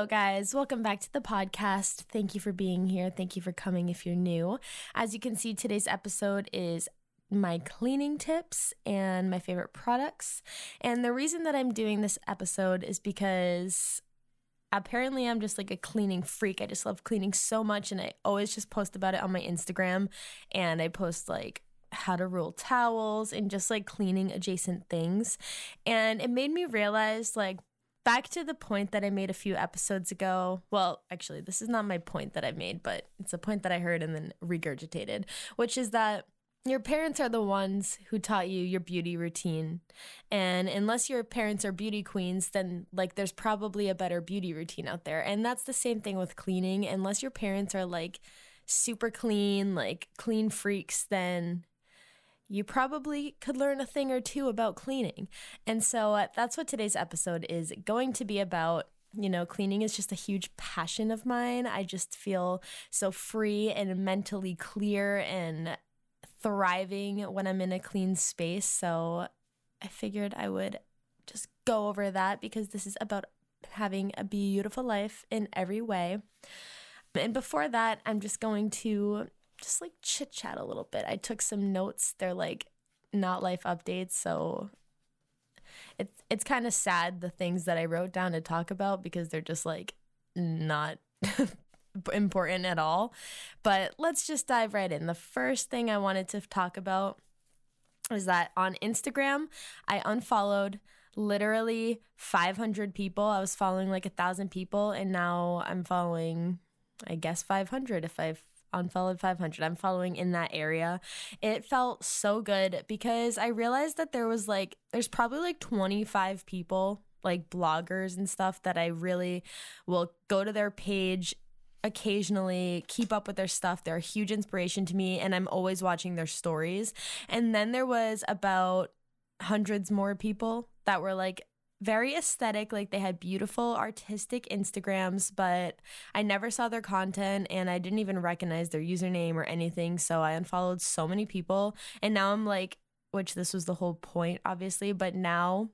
Hello, guys. Welcome back to the podcast. Thank you for being here. Thank you for coming if you're new. As you can see, today's episode is my cleaning tips and my favorite products. And the reason that I'm doing this episode is because apparently I'm just like a cleaning freak. I just love cleaning so much and I always just post about it on my Instagram and I post like how to roll towels and just like cleaning adjacent things. And it made me realize like back to the point that I made a few episodes ago. Well, actually, this is not my point that I made, but it's a point that I heard and then regurgitated, which is that your parents are the ones who taught you your beauty routine. And unless your parents are beauty queens, then like there's probably a better beauty routine out there. And that's the same thing with cleaning. Unless your parents are like super clean, like clean freaks, then you probably could learn a thing or two about cleaning. And so uh, that's what today's episode is going to be about. You know, cleaning is just a huge passion of mine. I just feel so free and mentally clear and thriving when I'm in a clean space. So I figured I would just go over that because this is about having a beautiful life in every way. And before that, I'm just going to just like chit chat a little bit. I took some notes. They're like not life updates, so it's it's kind of sad the things that I wrote down to talk about because they're just like not important at all. But let's just dive right in. The first thing I wanted to talk about is that on Instagram, I unfollowed literally 500 people. I was following like a thousand people, and now I'm following, I guess, 500 if I've unfollowed 500 i'm following in that area. It felt so good because i realized that there was like there's probably like 25 people like bloggers and stuff that i really will go to their page occasionally keep up with their stuff. They're a huge inspiration to me and i'm always watching their stories. And then there was about hundreds more people that were like very aesthetic. Like they had beautiful artistic Instagrams, but I never saw their content and I didn't even recognize their username or anything. So I unfollowed so many people. And now I'm like, which this was the whole point, obviously, but now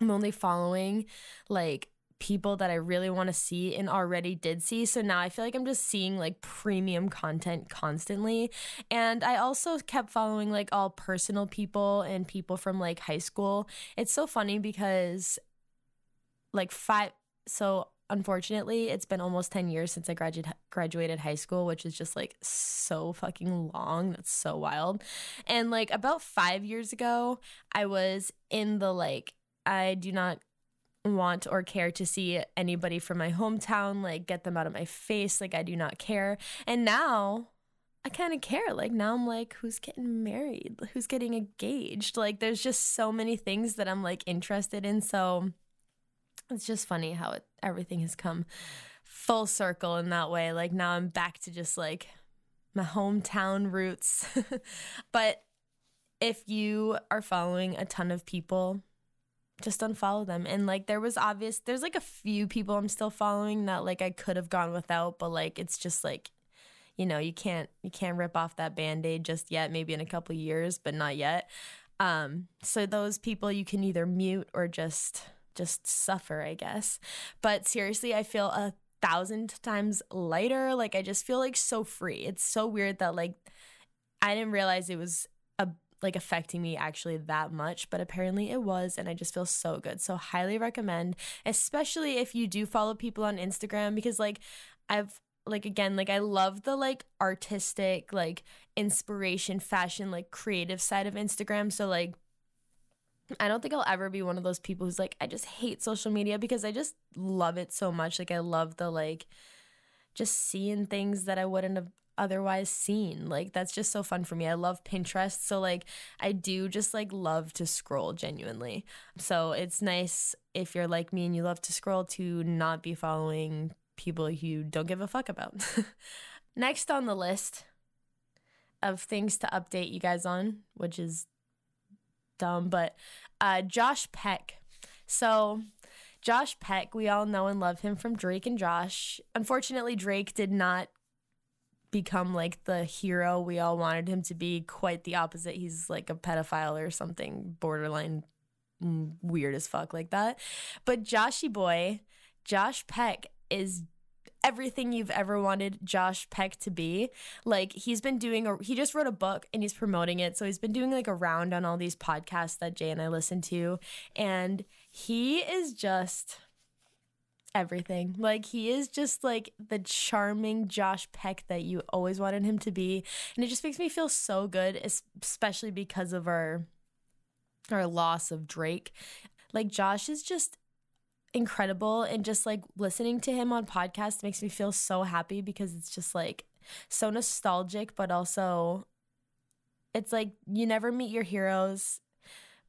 I'm only following like people that I really want to see and already did see. So now I feel like I'm just seeing like premium content constantly. And I also kept following like all personal people and people from like high school. It's so funny because like five so unfortunately it's been almost 10 years since i graduated graduated high school which is just like so fucking long that's so wild and like about 5 years ago i was in the like i do not want or care to see anybody from my hometown like get them out of my face like i do not care and now I kind of care. Like now I'm like, who's getting married? Who's getting engaged? Like there's just so many things that I'm like interested in. So it's just funny how it, everything has come full circle in that way. Like now I'm back to just like my hometown roots. but if you are following a ton of people, just unfollow them. And like there was obvious there's like a few people I'm still following that like I could have gone without, but like it's just like you know, you can't you can't rip off that band-aid just yet, maybe in a couple years, but not yet. Um so those people you can either mute or just just suffer, I guess. But seriously, I feel a thousand times lighter. Like I just feel like so free. It's so weird that like I didn't realize it was a like affecting me actually that much, but apparently it was and I just feel so good. So highly recommend, especially if you do follow people on Instagram because like I've like again like I love the like artistic like inspiration fashion like creative side of Instagram. So like I don't think I'll ever be one of those people who's like, I just hate social media because I just love it so much. Like, I love the, like, just seeing things that I wouldn't have otherwise seen. Like, that's just so fun for me. I love Pinterest. So, like, I do just, like, love to scroll genuinely. So, it's nice if you're like me and you love to scroll to not be following people you don't give a fuck about. Next on the list, of things to update you guys on, which is dumb, but uh, Josh Peck. So, Josh Peck, we all know and love him from Drake and Josh. Unfortunately, Drake did not become like the hero we all wanted him to be. Quite the opposite. He's like a pedophile or something borderline mm, weird as fuck like that. But Joshy Boy, Josh Peck is everything you've ever wanted Josh Peck to be. Like he's been doing a he just wrote a book and he's promoting it. So he's been doing like a round on all these podcasts that Jay and I listen to and he is just everything. Like he is just like the charming Josh Peck that you always wanted him to be. And it just makes me feel so good especially because of our our loss of Drake. Like Josh is just incredible and just like listening to him on podcast makes me feel so happy because it's just like so nostalgic but also it's like you never meet your heroes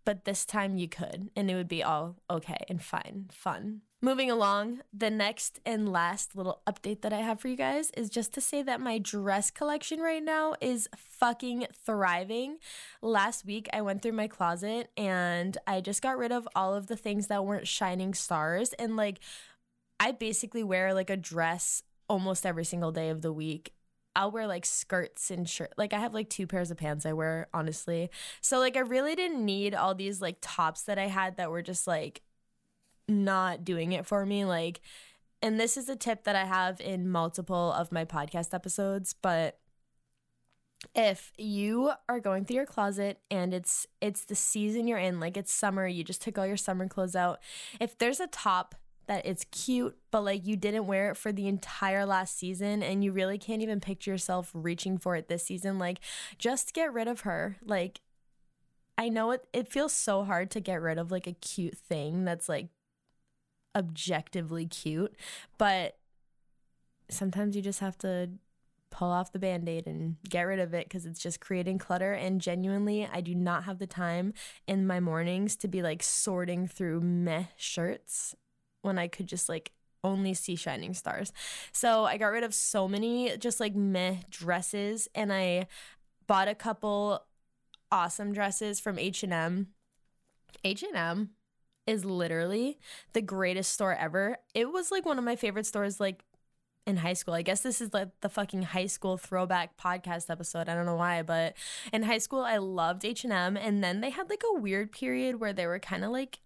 but this time you could and it would be all okay and fine fun Moving along, the next and last little update that I have for you guys is just to say that my dress collection right now is fucking thriving. Last week, I went through my closet and I just got rid of all of the things that weren't shining stars. And like, I basically wear like a dress almost every single day of the week. I'll wear like skirts and shirt. Like I have like two pairs of pants I wear, honestly. So like I really didn't need all these like tops that I had that were just like not doing it for me. Like, and this is a tip that I have in multiple of my podcast episodes, but if you are going through your closet and it's it's the season you're in like it's summer you just took all your summer clothes out if there's a top that it's cute but like you didn't wear it for the entire last season and you really can't even picture yourself reaching for it this season like just get rid of her like i know it it feels so hard to get rid of like a cute thing that's like objectively cute, but sometimes you just have to pull off the band-aid and get rid of it because it's just creating clutter. And genuinely i do not have the time in my mornings to be like sorting through meh shirts when i could just like only see shining stars. So i got rid of so many just like meh dresses and i bought a couple awesome dresses from h&m h&m is literally the greatest store ever. It was like one of my favorite stores like in high school. I guess this is like the fucking high school throwback podcast episode. I don't know why, but in high school I loved H&M and then they had like a weird period where they were kind of like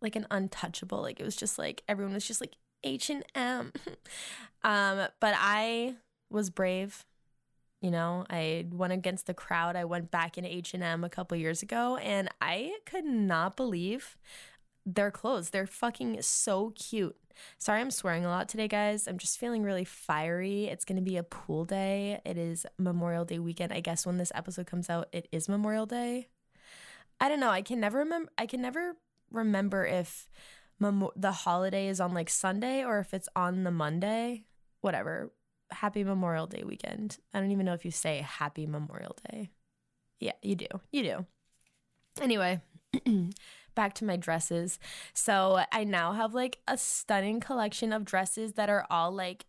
like an untouchable. Like it was just like everyone was just like H&M. um but I was brave you know i went against the crowd. I went back in h&m a couple years ago and i could not believe their clothes. They're fucking so cute. Sorry i'm swearing a lot today guys. I'm just feeling really fiery. It's going to be a pool day. It is memorial day weekend. I guess when this episode comes out it is memorial day. I don't know. I can never remember i can never remember if mem- the holiday is on like sunday or if it's on the monday. Whatever happy Memorial Day weekend. I don't even know if you say happy Memorial Day. Yeah, you do. You do. Anyway, back to my dresses. So I now have like a stunning collection of dresses that are all like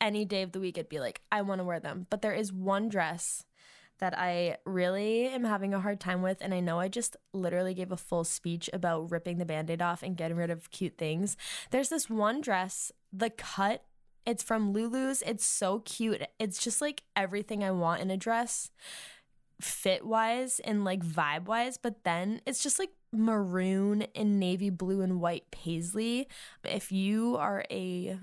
any day of the week, I'd be like, I want to wear them. But there is one dress that I really am having a hard time with. And I know I just literally gave a full speech about ripping the band aid off and getting rid of cute things. There's this one dress, the cut it's from Lulu's. It's so cute. It's just like everything I want in a dress, fit wise and like vibe wise. But then it's just like maroon and navy blue and white paisley. If you are a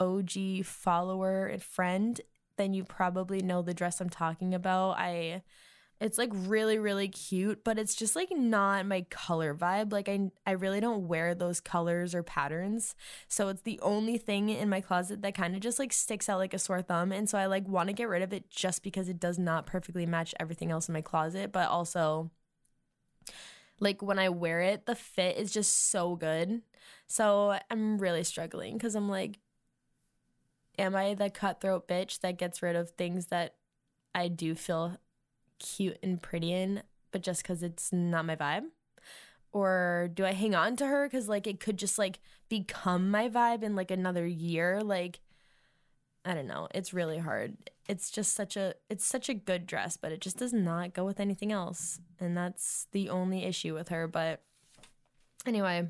OG follower and friend, then you probably know the dress I'm talking about. I it's like really really cute, but it's just like not my color vibe. Like I I really don't wear those colors or patterns. So it's the only thing in my closet that kind of just like sticks out like a sore thumb and so I like want to get rid of it just because it does not perfectly match everything else in my closet, but also like when I wear it, the fit is just so good. So I'm really struggling cuz I'm like am I the cutthroat bitch that gets rid of things that I do feel cute and pretty in, but just because it's not my vibe? Or do I hang on to her because like it could just like become my vibe in like another year? Like I don't know. It's really hard. It's just such a it's such a good dress, but it just does not go with anything else. And that's the only issue with her, but anyway,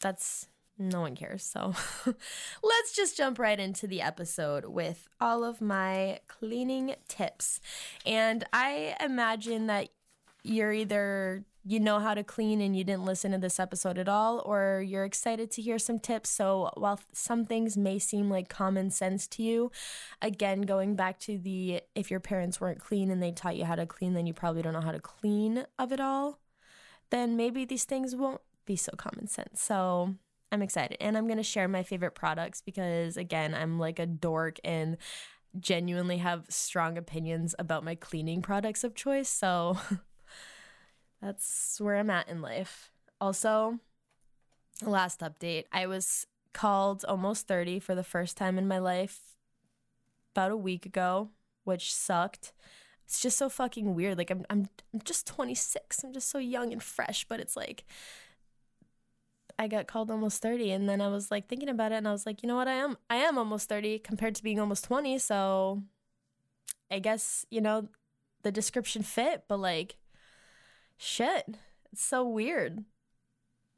that's no one cares. So let's just jump right into the episode with all of my cleaning tips. And I imagine that you're either you know how to clean and you didn't listen to this episode at all, or you're excited to hear some tips. So, while some things may seem like common sense to you, again, going back to the if your parents weren't clean and they taught you how to clean, then you probably don't know how to clean of it all, then maybe these things won't be so common sense. So, I'm excited. And I'm going to share my favorite products because, again, I'm like a dork and genuinely have strong opinions about my cleaning products of choice. So, that's where I'm at in life. Also, last update, I was called almost 30 for the first time in my life about a week ago, which sucked. It's just so fucking weird. Like I'm I'm I'm just 26. I'm just so young and fresh, but it's like I got called almost 30 and then I was like thinking about it and I was like, you know what? I am I am almost 30 compared to being almost 20, so I guess, you know, the description fit, but like shit, it's so weird.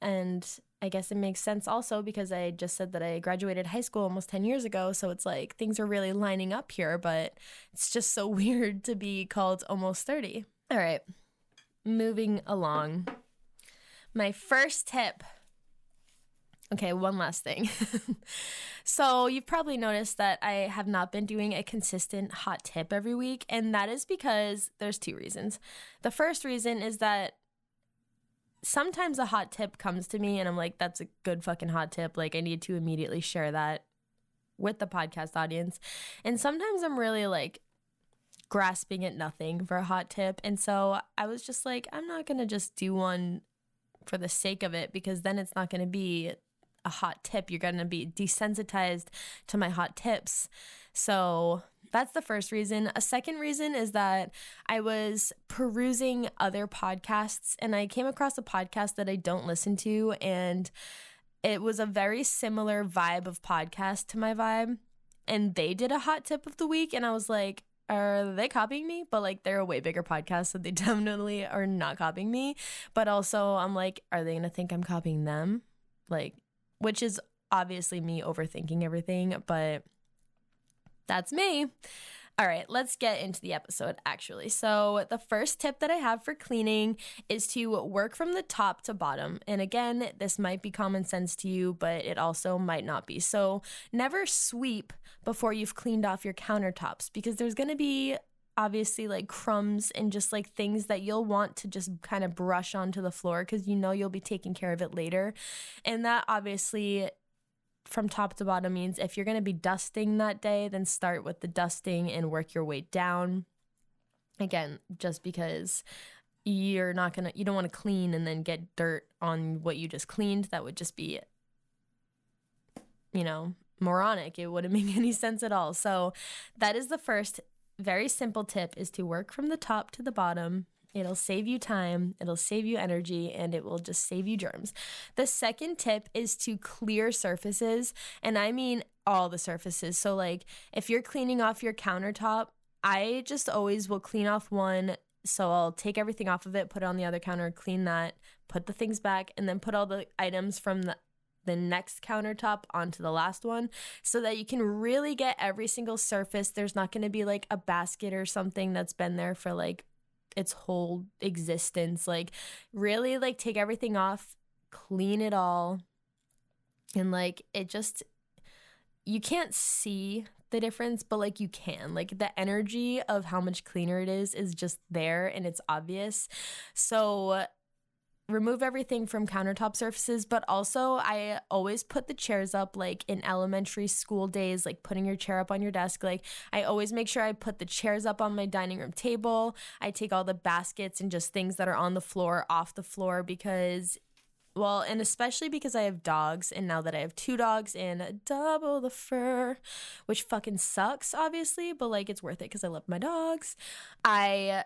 And I guess it makes sense also because I just said that I graduated high school almost 10 years ago. So it's like things are really lining up here, but it's just so weird to be called almost 30. All right, moving along. My first tip. Okay, one last thing. so, you've probably noticed that I have not been doing a consistent hot tip every week, and that is because there's two reasons. The first reason is that sometimes a hot tip comes to me and I'm like, that's a good fucking hot tip. Like, I need to immediately share that with the podcast audience. And sometimes I'm really like grasping at nothing for a hot tip. And so I was just like, I'm not going to just do one for the sake of it because then it's not going to be a hot tip. You're going to be desensitized to my hot tips. So that's the first reason. A second reason is that I was perusing other podcasts and I came across a podcast that I don't listen to and it was a very similar vibe of podcast to my vibe and they did a hot tip of the week and I was like are they copying me? But like they're a way bigger podcast, so they definitely are not copying me. But also I'm like, are they gonna think I'm copying them? Like, which is obviously me overthinking everything, but that's me. All right, let's get into the episode actually. So, the first tip that I have for cleaning is to work from the top to bottom. And again, this might be common sense to you, but it also might not be. So, never sweep before you've cleaned off your countertops because there's to be obviously like crumbs and just like things that you'll want to just kind of brush onto the floor because you know you'll be taking care of it later. And that obviously from top to bottom means if you're going to be dusting that day, then start with the dusting and work your way down. Again, just because you're not going to, you don't want to clean and then get dirt on what you just cleaned. That would just be, you know, moronic. It wouldn't make any sense at all. So, that is the first very simple tip is to work from the top to the bottom It'll save you time, it'll save you energy, and it will just save you germs. The second tip is to clear surfaces, and I mean all the surfaces. So, like if you're cleaning off your countertop, I just always will clean off one. So, I'll take everything off of it, put it on the other counter, clean that, put the things back, and then put all the items from the the next countertop onto the last one so that you can really get every single surface. There's not going to be like a basket or something that's been there for like its whole existence. Like, really, like, take everything off, clean it all. And, like, it just, you can't see the difference, but like you can. Like the energy of how much cleaner it is is just there and it's obvious. So remove everything from countertop surfaces, but also I always put the chairs up like in elementary school days, like putting your chair up on your desk. Like I always make sure I put the chairs up on my dining room table. I take all the baskets and just things that are on the floor off the floor because well, and especially because I have dogs, and now that I have two dogs and double the fur, which fucking sucks, obviously, but like it's worth it because I love my dogs. I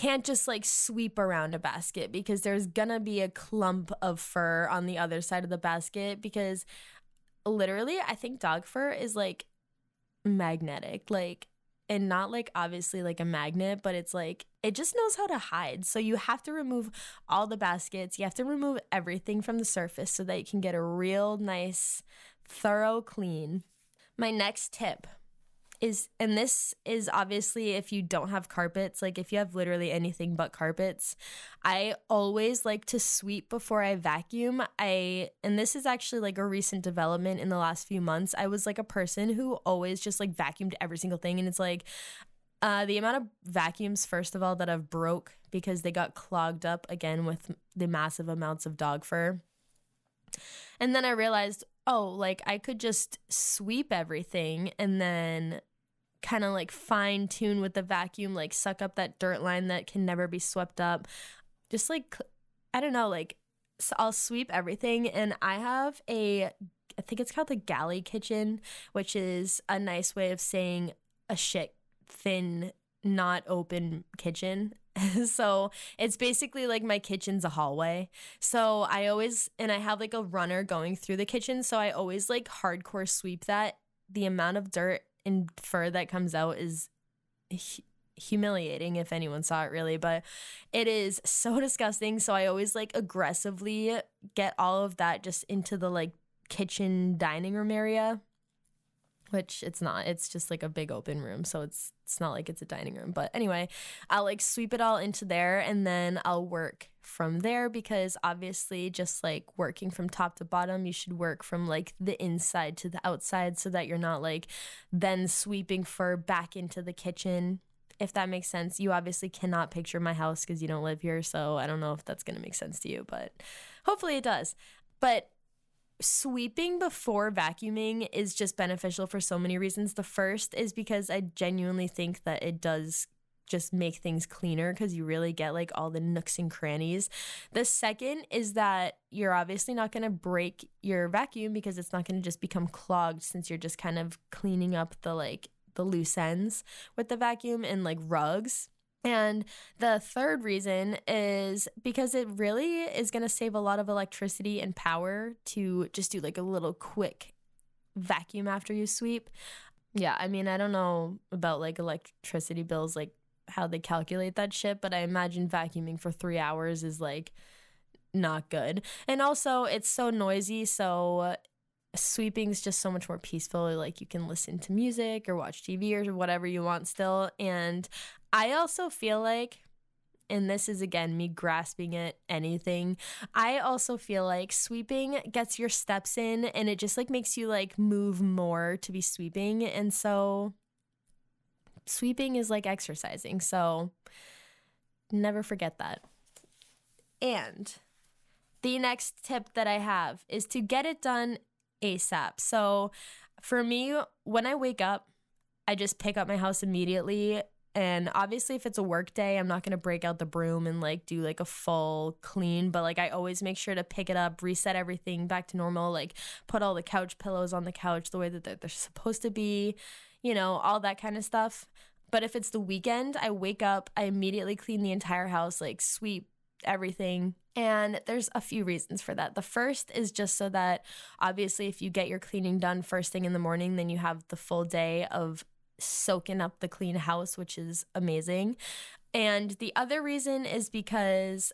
can't just like sweep around a basket because there's gonna be a clump of fur on the other side of the basket because literally I think dog fur is like magnetic. Like and not like obviously like a magnet, but it's like it just knows how to hide. So you have to remove all the baskets. You have to remove everything from the surface so that you can get a real nice, thorough clean. My next tip is and this is obviously if you don't have carpets like if you have literally anything but carpets i always like to sweep before i vacuum. I and this is actually like a recent development in the last few months. I was like a person who always just like vacuumed every single thing and it's like uh, the amount of vacuums first of all that have broke because they got clogged up again with the massive amounts of dog fur. And then i realized oh like i could just sweep everything and then kind of like fine tune with the vacuum, like suck up that dirt line that can never be swept up. Just like, I don't know, like so I'll sweep everything. And I have a, I think it's called the galley kitchen, which is a nice way of saying a shit, thin, not open kitchen. so it's basically like my kitchen's a hallway. So I always, and I have like a runner going through the kitchen. So I always like hardcore sweep that. The amount of dirt and fur that comes out is humiliating if anyone saw it really but it is so disgusting. So i always like aggressively get all of that just into the like kitchen dining room area which it's not. It's just like a big open room so it's it's not like it's a dining room. But anyway i'll like sweep it all into there and then i'll work from there because obviously just like working from top to bottom you should work from like the inside to the outside so that you're not like then sweeping fur back into the kitchen if that makes sense. You obviously cannot picture my house because you don't live here so i don't know if that's going to make sense to you but hopefully it does. But sweeping before vacuuming is just beneficial for so many reasons. The first is because I genuinely think that it does just make things cleaner because you really get like all the nooks and crannies. The second is that you're obviously not going to break your vacuum because it's not going to just become clogged since you're just kind of cleaning up the like the loose ends with the vacuum and like rugs. And the third reason is because it really is going to save a lot of electricity and power to just do like a little quick vacuum after you sweep. Yeah, I mean, I don't know about like electricity bills, like how they calculate that shit, but I imagine vacuuming for three hours is like not good. And also, it's so noisy. So, sweeping is just so much more peaceful. Like, you can listen to music or watch TV or whatever you want still. And I also feel like, and this is again me grasping at anything, I also feel like sweeping gets your steps in and it just like makes you like move more to be sweeping. And so sweeping is like exercising. So never forget that. And the next tip that I have is to get it done ASAP. So for me, when I wake up, I just pick up my house immediately and obviously, if it's a work day, I'm not going to break out the broom and like do like a full clean, but like I always make sure to pick it up, reset everything back to normal, like put all the couch pillows on the couch the way that they're, they're supposed to be, you know, all that kind of stuff. But if it's the weekend, I wake up, I immediately clean the entire house, like sweep everything. And there's a few reasons for that. The first is just so that obviously, if you get your cleaning done first thing in the morning, then you have the full day of soaking up the clean house, which is amazing. And the other reason is because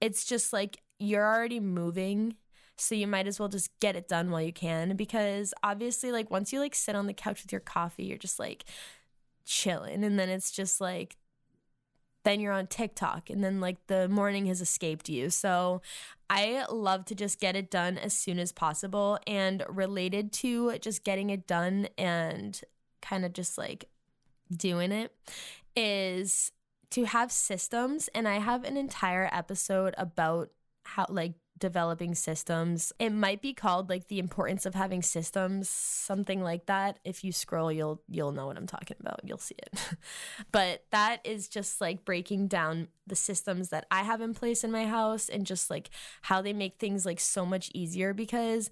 it's just like you're already moving so you might as well just get it done while you can because obviously like once you like sit on the couch with your coffee you're just like chilling and then it's just like then you're on TikTok and then like the morning has escaped you. So I love to just get it done as soon as possible and related to just getting it done and kind of just like doing it is to have systems and I have an entire episode about how like developing systems. It might be called like the importance of having systems, something like that. If you scroll, you'll you'll know what I'm talking about. You'll see it. but that is just like breaking down the systems that I have in place in my house and just like how they make things like so much easier because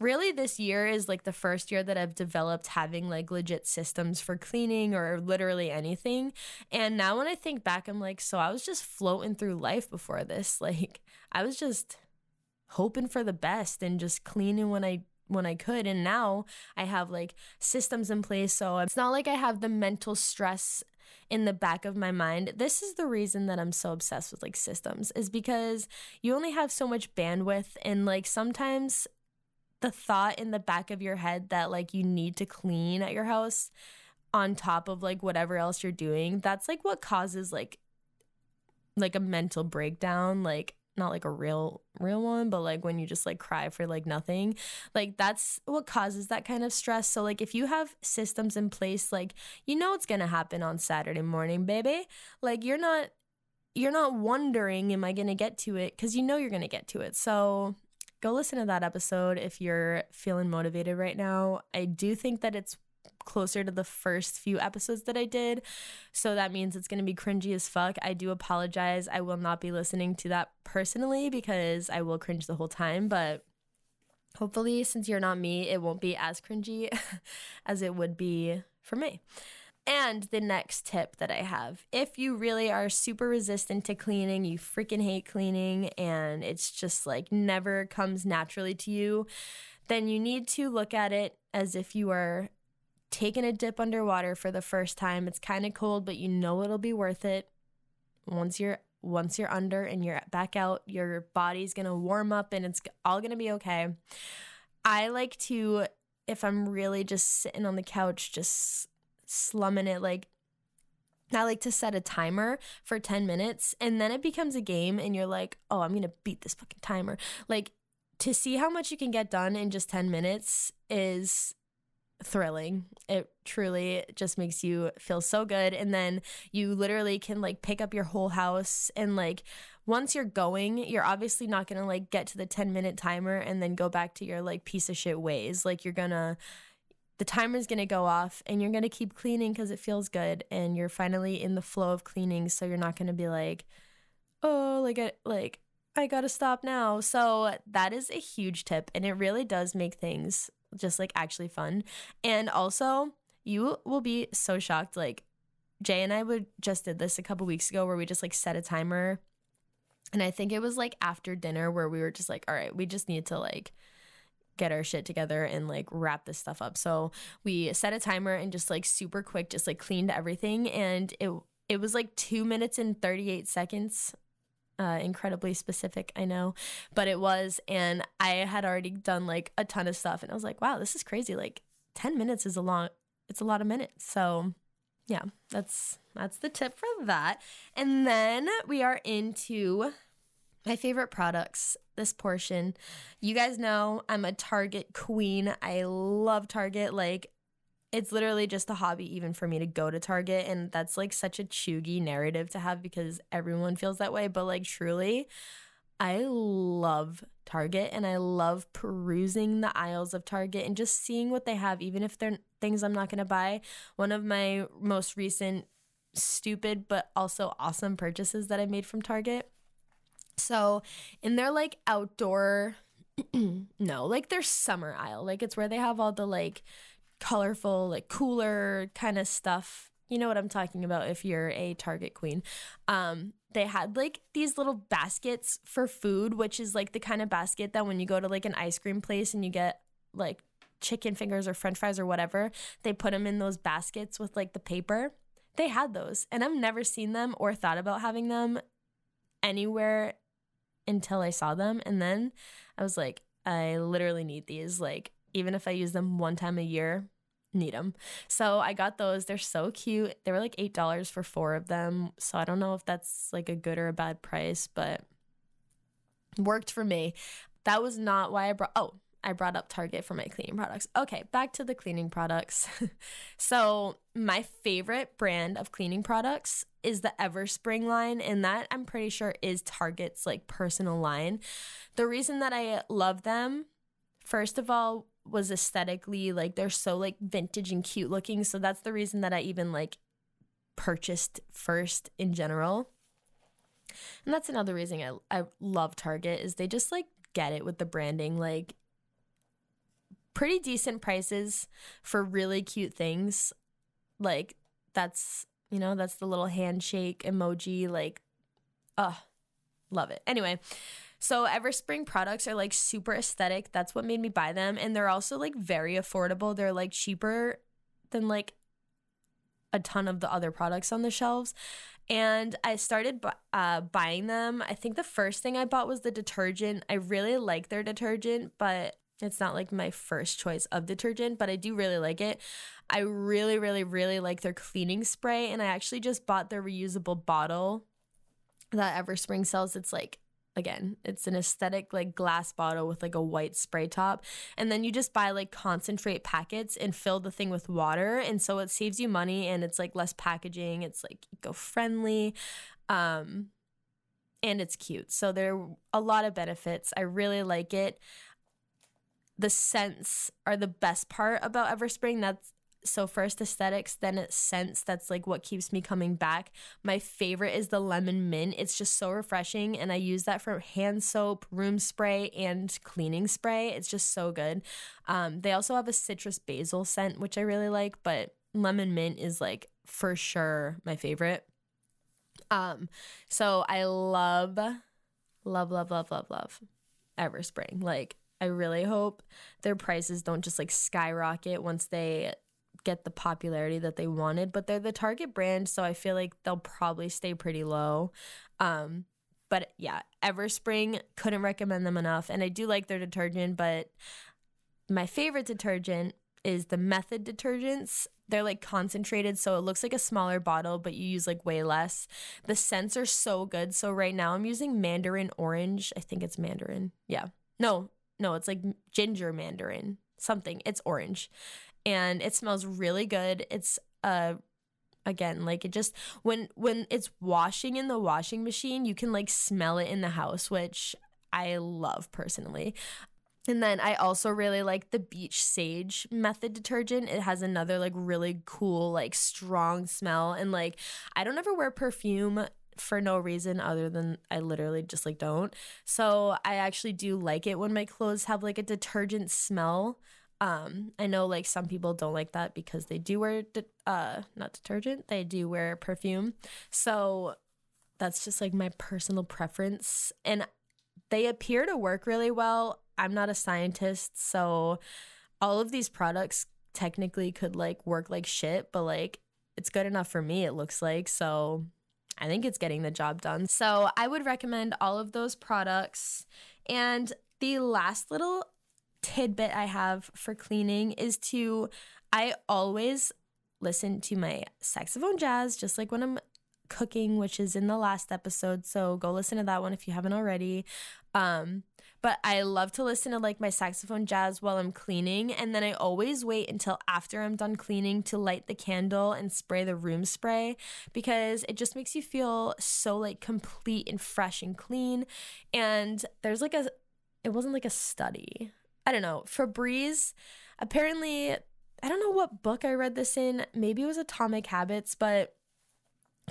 really this year is like the first year that I've developed having like legit systems for cleaning or literally anything. And now when I think back, I'm like, so I was just floating through life before this. Like, I was just hoping for the best and just cleaning when I when I could. And now I have like systems in place. So it's not like I have the mental stress in the back of my mind. This is the reason that I'm so obsessed with like systems is because you only have so much bandwidth and like sometimes the thought in the back of your head that like you need to clean at your house on top of like whatever else you're doing, that's like what causes like like a mental breakdown like not like a real real one but like when you just like cry for like nothing like that's what causes that kind of stress. So like if you have systems in place like you know it's going to happen on Saturday morning baby. Like you're not you're not wondering am I going to get to it? Cuz you know you're going to get to it. So go listen to that episode if you're feeling motivated right now I do think that it's closer to the first few episodes that I did. So that means it's going to be cringy as fuck. I do apologize. I will not be listening to that personally because I will cringe the whole time, but hopefully since you're not me, it won't be as cringy as it would be for me. And the next tip that I have if you really are super resistant to cleaning, you freaking hate cleaning, and it's just like never comes naturally to you, then you need to look at it as if you are taking a dip underwater for the first time. It's kind of cold, but you know it'll be worth it. Once you're once you're under and you're back out, your body's going to warm up and it's all going to be okay. I like to if I'm really just sitting on the couch just slumming it like I like to set a timer for 10 minutes and then it becomes a game and you're like, "Oh, I'm going to beat this fucking timer." Like to see how much you can get done in just 10 minutes is thrilling. It truly just makes you feel so good. And then you literally can like pick up your whole house and like once you're going, you're obviously not gonna like get to the 10 minute timer and then go back to your like piece of shit ways. Like you're gonna the timer's gonna go off and you're gonna keep cleaning because it feels good and you're finally in the flow of cleaning. So you're not gonna be like, oh, like I like I gotta stop now. So that is a huge tip and it really does make things just like actually fun. And also, you will be so shocked. Like, Jay and I would just did this a couple weeks ago where we just like set a timer. And I think it was like after dinner where we were just like, all right, we just need to like get our shit together and like wrap this stuff up. So we set a timer and just like super quick, just like cleaned everything. And it, it was like two minutes and 38 seconds uh, incredibly specific, I know, but it was. And I had already done like a ton of stuff. And I was like, wow, this is crazy. Like 10 minutes is a long, it's a lot of minutes. So yeah, that's, that's the tip for that. And then we are into my favorite products this portion. You guys know I'm a Target queen. I love Target. Like it's literally just a hobby even for me to go to Target and that's like such a cheugy narrative to have because everyone feels that way but like truly I love Target and I love perusing the aisles of Target and just seeing what they have even if they're things I'm not going to buy. One of my most recent stupid but also awesome purchases that I made from Target. So, in their like outdoor no, like their summer aisle, like it's where they have all the like colorful, like cooler kind of stuff. You know what I'm talking about if you're a Target queen. Um, they had like these little baskets for food, which is like the kind of basket that when you go to like an ice cream place and you get like chicken fingers or french fries or whatever, they put them in those baskets with like the paper. They had those, and I've never seen them or thought about having them anywhere until I saw them. And then I was like, I literally need these. Like, even if I use them one time a year, need them. So I got those. They're so cute. They were like $8 for four of them. So I don't know if that's like a good or a bad price, but worked for me. That was not why I brought, oh, I brought up Target for my cleaning products. Okay, back to the cleaning products. so, my favorite brand of cleaning products is the Everspring line, and that I'm pretty sure is Target's like personal line. The reason that I love them, first of all, was aesthetically like they're so like vintage and cute looking. So that's the reason that I even like purchased first in general. And that's another reason I I love Target is they just like get it with the branding like pretty decent prices for really cute things. Like that's, you know, that's the little handshake emoji like uh love it. Anyway, So Everspring products are like super aesthetic. That's what made me buy them. And they're also like very affordable. They're like cheaper than like a ton of the other products on the shelves. And I started uh, buying them. I think the first thing I bought was the detergent. I really like their detergent, but it's not like my first choice of detergent, but I do really like it. I really, really, really like their cleaning spray. And I actually just bought their reusable bottle that Everspring sells. It's like again it's an aesthetic like glass bottle with like a white spray top and then you just buy like concentrate packets and fill the thing with water and so it saves you money and it's like less packaging it's like eco-friendly um and it's cute so there are a lot of benefits i really like it the scents are the best part about everspring that's so first aesthetics, then scents. That's like what keeps me coming back. My favorite is the lemon mint. It's just so refreshing, and I use that for hand soap, room spray, and cleaning spray. It's just so good. Um, they also have a citrus basil scent, which I really like, but lemon mint is like for sure my favorite. Um, so I love, love, love, love, love, love Everspring. Like I really hope their prices don't just like skyrocket once they get the popularity that they wanted, but they're the target brand, so I feel like they'll probably stay pretty low. Um, but yeah, Everspring couldn't recommend them enough, and I do like their detergent, but my favorite detergent is the Method detergents. They're like concentrated, so it looks like a smaller bottle, but you use like way less. The scents are so good. So right now I'm using Mandarin Orange. I think it's Mandarin. Yeah. No, no, it's like ginger Mandarin something. It's orange and it smells really good. It's uh again like it just when when it's washing in the washing machine, you can like smell it in the house, which I love personally. And then I also really like the Beach Sage method detergent. It has another like really cool, like strong smell. And like, I don't ever wear perfume for no reason other than I literally just like don't. So I actually do like it when my clothes have like a detergent smell. Um, I know like some people don't like that because they do wear de- uh not detergent, they do wear perfume. So that's just like my personal preference and they appear to work really well. I'm not a scientist, so all of these products technically could like work like shit, but like it's good enough for me it looks like. So I think it's getting the job done. So I would recommend all of those products. And the last little tidbit I have for cleaning is to, I always listen to my saxophone jazz, just like when I'm cooking, which is in the last episode. So go listen to that one if you haven't already. Um, but I love to listen to like my saxophone jazz while I'm cleaning. And then I always wait until after I'm done cleaning to light the candle and spray the room spray because it just makes you feel so like complete and fresh and clean. And there's like a, it wasn't like a study. I don't know. Febreze, apparently, I don't know what book I read this in. Maybe it was Atomic Habits, but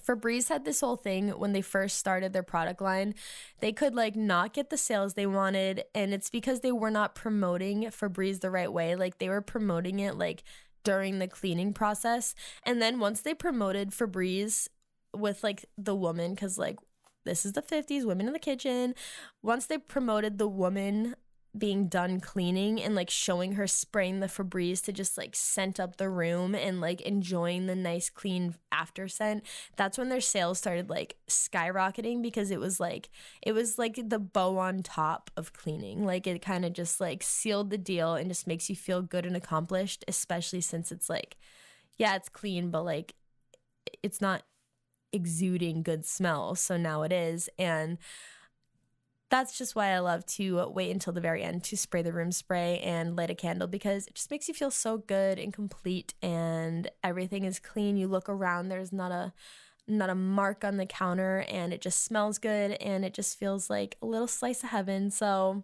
Febreze had this whole thing when they first started their product line. They could like not get the sales they wanted, and it's because they were not promoting Febreze the right way. Like they were promoting it like during the cleaning process. And then once they promoted Febreze with like the woman, because like this is the 50s, women in the kitchen. Once they promoted the woman being done cleaning and like showing her spraying the Febreze to just like scent up the room and like enjoying the nice clean after scent. That's when their sales started like skyrocketing because it was like it was like the bow on top of cleaning. Like it kind of just like sealed the deal and just makes you feel good and accomplished, especially since it's like yeah, it's clean, but like it's not exuding good smell. So now it is and that's just why I love to wait until the very end to spray the room spray and light a candle because it just makes you feel so good and complete and everything is clean. You look around, there's not a not a mark on the counter and it just smells good and it just feels like a little slice of heaven. So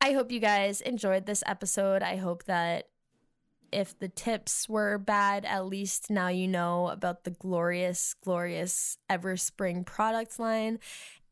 I hope you guys enjoyed this episode. I hope that if the tips were bad, at least now you know about the glorious, glorious Everspring product line.